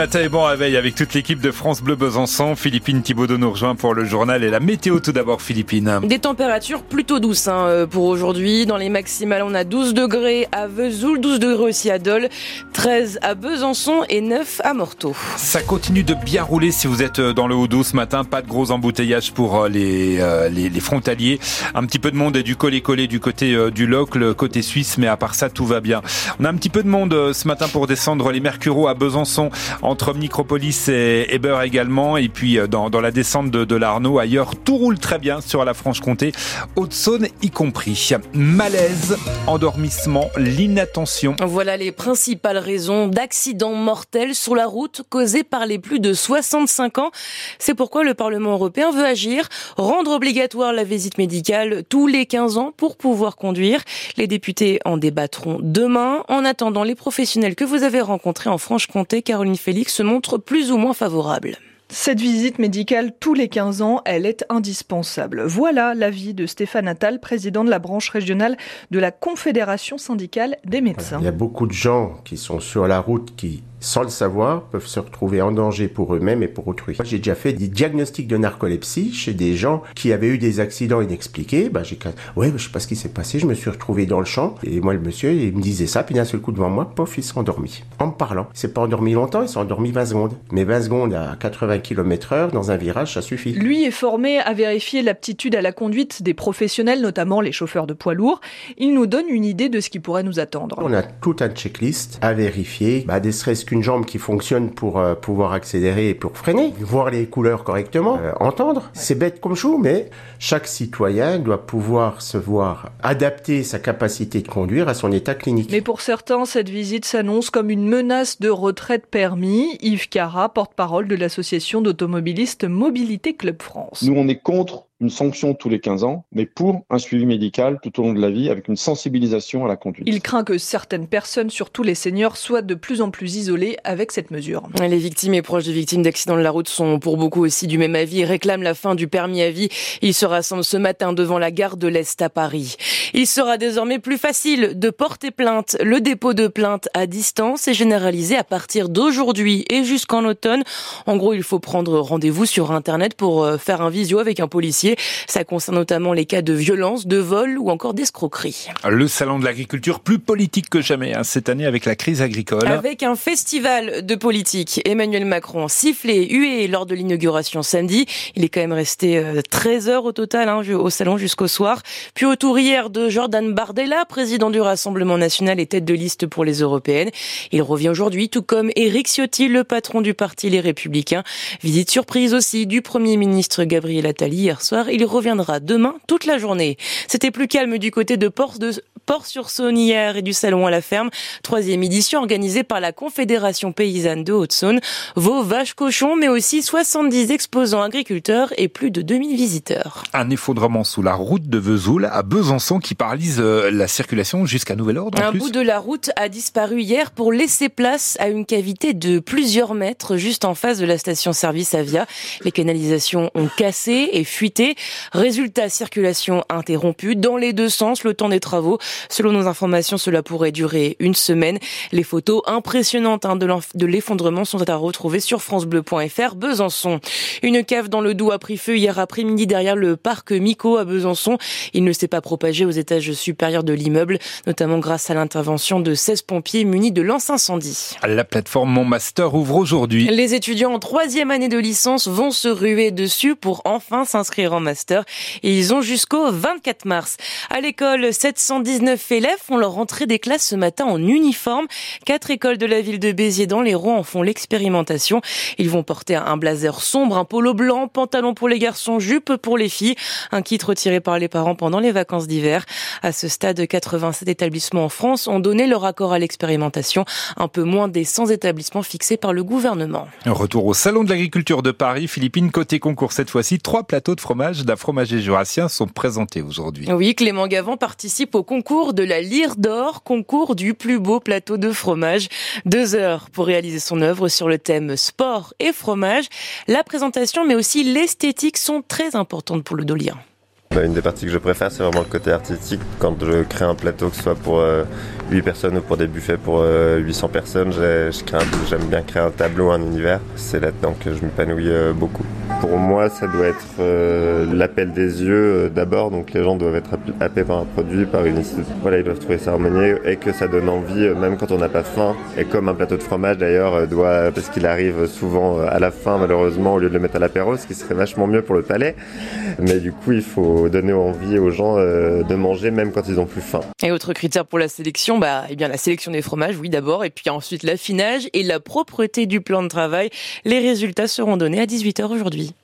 Matin et bon réveil avec toute l'équipe de France Bleu Besançon. Philippine Thibaudot nous rejoint pour le journal et la météo tout d'abord Philippine. Des températures plutôt douces hein, euh, pour aujourd'hui. Dans les maximales, on a 12 degrés à Vesoul, 12 degrés aussi à Dole, 13 à Besançon et 9 à Morteau. Ça continue de bien rouler si vous êtes euh, dans le Haut-Doubs ce matin. Pas de gros embouteillages pour euh, les, les, les, frontaliers. Un petit peu de monde et du collé-collé du côté du Loc, le côté suisse, mais à part ça, tout va bien. On a un petit peu de monde ce matin pour descendre les Mercureaux à Besançon entre Micropolis et Eber également. Et puis euh, dans, dans la descente de, de l'Arnaud, ailleurs, tout roule très bien sur la Franche-Comté, Haute-Saône y compris. Malaise, endormissement, l'inattention. Voilà les principales raisons d'accidents mortels sur la route causés par les plus de 65 ans. C'est pourquoi le Parlement européen veut agir, rendre obligatoire la visite médicale tous les 15 ans pour pouvoir conduire. Les députés en débattront demain. En attendant, les professionnels que vous avez rencontrés en Franche-Comté, Caroline Félix, se montrent plus ou moins favorable. Cette visite médicale tous les 15 ans, elle est indispensable. Voilà l'avis de Stéphane Attal, président de la branche régionale de la Confédération syndicale des médecins. Il y a beaucoup de gens qui sont sur la route qui sans le savoir, peuvent se retrouver en danger pour eux-mêmes et pour autrui. J'ai déjà fait des diagnostics de narcolepsie chez des gens qui avaient eu des accidents inexpliqués. Bah, j'ai ouais, je sais pas ce qui s'est passé, je me suis retrouvé dans le champ et moi le monsieur, il me disait ça, puis d'un seul coup devant moi, pof, il s'est endormi. En me parlant. Il s'est pas endormi longtemps, il s'est endormi 20 secondes. Mais 20 secondes à 80 km heure dans un virage, ça suffit. Lui est formé à vérifier l'aptitude à la conduite des professionnels, notamment les chauffeurs de poids lourds. Il nous donne une idée de ce qui pourrait nous attendre. On a tout un checklist à vérifier, bah, des stress qu'une jambe qui fonctionne pour euh, pouvoir accélérer et pour freiner, voir les couleurs correctement, euh, entendre. C'est bête comme chou, mais chaque citoyen doit pouvoir se voir adapter sa capacité de conduire à son état clinique. Mais pour certains, cette visite s'annonce comme une menace de retraite permis. Yves Cara, porte-parole de l'association d'automobilistes Mobilité Club France. Nous, on est contre une sanction tous les 15 ans, mais pour un suivi médical tout au long de la vie avec une sensibilisation à la conduite. Il craint que certaines personnes, surtout les seniors, soient de plus en plus isolées avec cette mesure. Les victimes et proches de victimes d'accidents de la route sont pour beaucoup aussi du même avis et réclament la fin du permis à vie. Ils se rassemblent ce matin devant la gare de l'Est à Paris. Il sera désormais plus facile de porter plainte. Le dépôt de plainte à distance est généralisé à partir d'aujourd'hui et jusqu'en automne. En gros, il faut prendre rendez-vous sur Internet pour euh, faire un visio avec un policier ça concerne notamment les cas de violence, de vol ou encore d'escroquerie. Le salon de l'agriculture plus politique que jamais hein, cette année avec la crise agricole. Avec un festival de politique. Emmanuel Macron sifflé, hué lors de l'inauguration samedi. Il est quand même resté 13 euh, heures au total hein, au salon jusqu'au soir. Puis autour hier de Jordan Bardella, président du Rassemblement national et tête de liste pour les européennes. Il revient aujourd'hui, tout comme Éric Ciotti, le patron du parti Les Républicains. Visite surprise aussi du Premier ministre Gabriel Attali hier soir il reviendra demain toute la journée. C'était plus calme du côté de Port de Port-sur-Saône hier et du Salon à la ferme. Troisième édition organisée par la Confédération paysanne de Haute-Saône. Vos vaches cochons, mais aussi 70 exposants agriculteurs et plus de 2000 visiteurs. Un effondrement sous la route de Vesoul à Besançon qui paralyse euh, la circulation jusqu'à nouvel ordre. Un bout de la route a disparu hier pour laisser place à une cavité de plusieurs mètres juste en face de la station-service Avia. Les canalisations ont cassé et fuité. Résultat, circulation interrompue dans les deux sens le temps des travaux. Selon nos informations, cela pourrait durer une semaine. Les photos impressionnantes hein, de l'effondrement sont à retrouver sur francebleu.fr Besançon. Une cave dans le Doubs a pris feu hier après-midi derrière le parc Mico à Besançon. Il ne s'est pas propagé aux étages supérieurs de l'immeuble, notamment grâce à l'intervention de 16 pompiers munis de lance-incendie. La plateforme Mon Master ouvre aujourd'hui. Les étudiants en troisième année de licence vont se ruer dessus pour enfin s'inscrire en master et ils ont jusqu'au 24 mars. À l'école, 719 élèves font leur rentrée des classes ce matin en uniforme. Quatre écoles de la ville de Béziers dans les Ronds en font l'expérimentation. Ils vont porter un blazer sombre, un polo blanc, pantalon pour les garçons, jupe pour les filles, un kit retiré par les parents pendant les vacances d'hiver. À ce stade, 87 établissements en France ont donné leur accord à l'expérimentation, un peu moins des 100 établissements fixés par le gouvernement. Retour au Salon de l'agriculture de Paris, Philippines, côté concours cette fois-ci, trois plateaux de fromage d'un fromager jurassien sont présentés aujourd'hui. Oui, Clément Gavant participe au concours de la Lyre d'Or, concours du plus beau plateau de fromage. Deux heures pour réaliser son œuvre sur le thème sport et fromage. La présentation, mais aussi l'esthétique sont très importantes pour le Dolien. Bah, une des parties que je préfère, c'est vraiment le côté artistique. Quand je crée un plateau, que ce soit pour euh, 8 personnes ou pour des buffets pour 800 personnes. J'aime bien créer un tableau, un univers. C'est là-dedans que je m'épanouis beaucoup. Pour moi, ça doit être euh, l'appel des yeux euh, d'abord. Donc les gens doivent être happés par un produit, par une Voilà, ils doivent trouver ça harmonieux et que ça donne envie, euh, même quand on n'a pas faim. Et comme un plateau de fromage d'ailleurs doit, parce qu'il arrive souvent à la fin malheureusement au lieu de le mettre à l'apéro, ce qui serait vachement mieux pour le palais. Mais du coup, il faut donner envie aux gens de manger même quand ils ont plus faim. Et autre critère pour la sélection, bah, eh bien la sélection des fromages, oui d'abord, et puis ensuite l'affinage et la propreté du plan de travail. Les résultats seront donnés à 18h aujourd'hui.